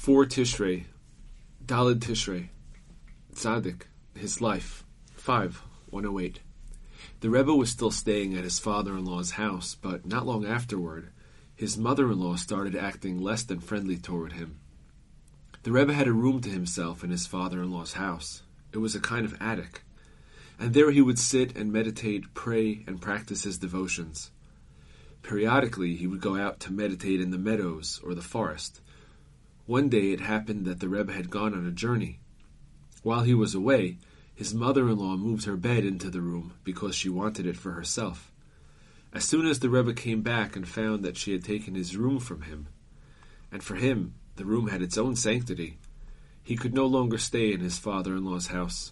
4 Tishrei, Dalid Tishrei, Tzaddik, his life, 5, 108. The Rebbe was still staying at his father-in-law's house, but not long afterward, his mother-in-law started acting less than friendly toward him. The Rebbe had a room to himself in his father-in-law's house. It was a kind of attic, and there he would sit and meditate, pray, and practice his devotions. Periodically, he would go out to meditate in the meadows or the forest. One day it happened that the Rebbe had gone on a journey. While he was away, his mother-in-law moved her bed into the room because she wanted it for herself. As soon as the Rebbe came back and found that she had taken his room from him, and for him the room had its own sanctity, he could no longer stay in his father-in-law's house.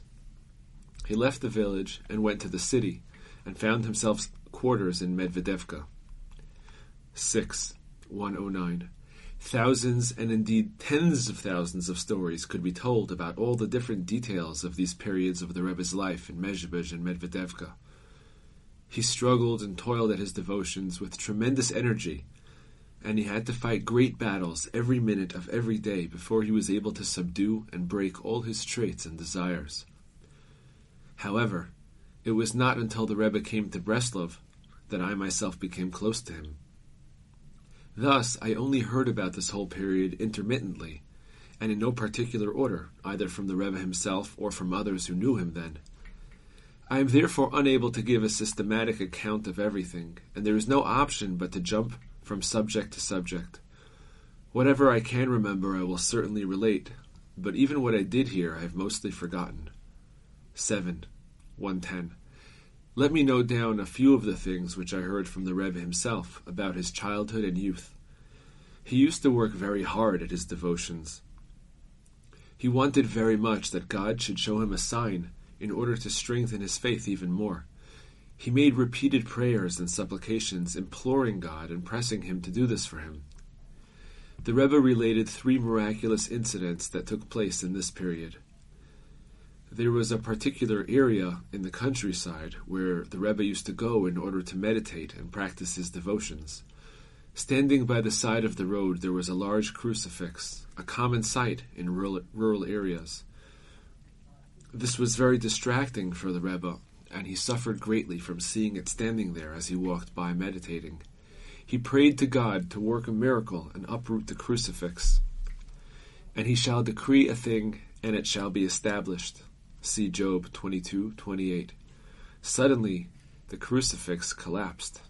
He left the village and went to the city, and found himself quarters in Medvedevka. 6. 109. Thousands and indeed tens of thousands of stories could be told about all the different details of these periods of the Rebbe's life in Mezhebej and Medvedevka. He struggled and toiled at his devotions with tremendous energy, and he had to fight great battles every minute of every day before he was able to subdue and break all his traits and desires. However, it was not until the Rebbe came to Breslov that I myself became close to him. Thus, I only heard about this whole period intermittently, and in no particular order, either from the Rebbe himself or from others who knew him then. I am therefore unable to give a systematic account of everything, and there is no option but to jump from subject to subject. Whatever I can remember, I will certainly relate, but even what I did hear, I have mostly forgotten. 7. 110. Let me note down a few of the things which I heard from the Rebbe himself about his childhood and youth. He used to work very hard at his devotions. He wanted very much that God should show him a sign in order to strengthen his faith even more. He made repeated prayers and supplications, imploring God and pressing him to do this for him. The Rebbe related three miraculous incidents that took place in this period. There was a particular area in the countryside where the Rebbe used to go in order to meditate and practice his devotions. Standing by the side of the road, there was a large crucifix, a common sight in rural, rural areas. This was very distracting for the Rebbe, and he suffered greatly from seeing it standing there as he walked by meditating. He prayed to God to work a miracle and uproot the crucifix. And he shall decree a thing, and it shall be established. See Job 22:28. Suddenly, the crucifix collapsed.